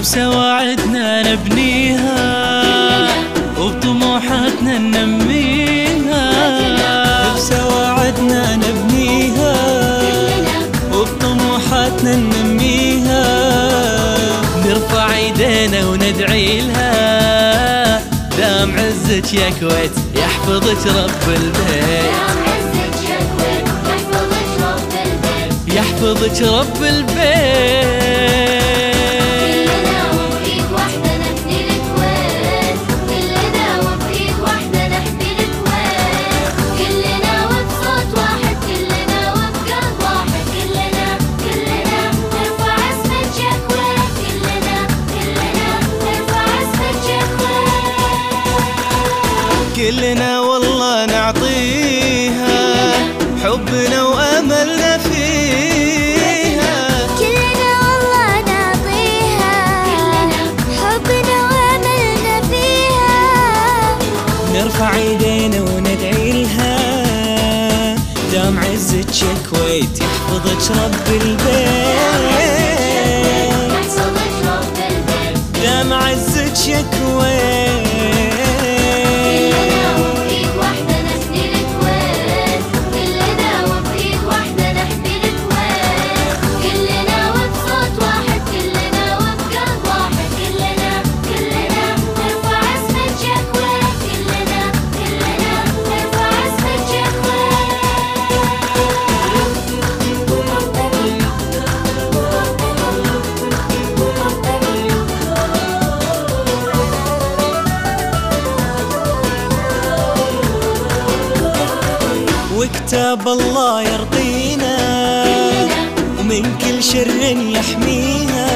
بسواعدنا نبنيها وبطموحاتنا ننميها. بسواعدنا نبنيها وبطموحاتنا ننميها. نرفع ايدينا وندعي لها دام عزك يا كويت يحفظك رب البيت. يحفظك رب البيت. كلنا والله نعطيها حبنا وأملنا فيها. كلنا والله نعطيها حبنا وأملنا فيها. نرفع ايدينا وندعي لها. دام عزك يا كويت يحفظك رب البيت. يحفظك رب البيت. دام عزك يا كويت وكتاب الله يرضينا. ومن كل شر يحمينا.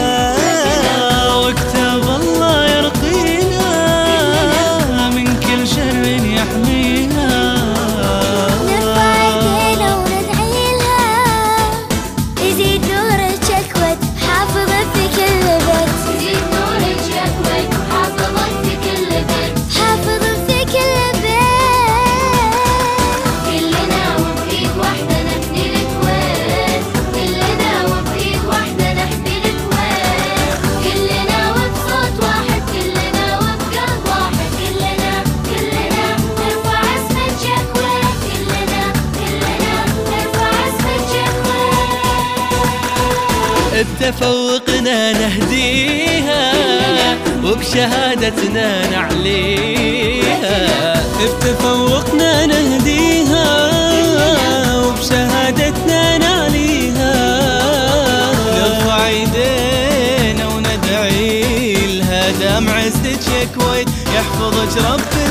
بتفوقنا نهديها وبشهادتنا نعليها. بتفوقنا نهديها وبشهادتنا نعليها. نرفع ايدينا وندعي لها دام عزتك كويت يحفظك رب البيت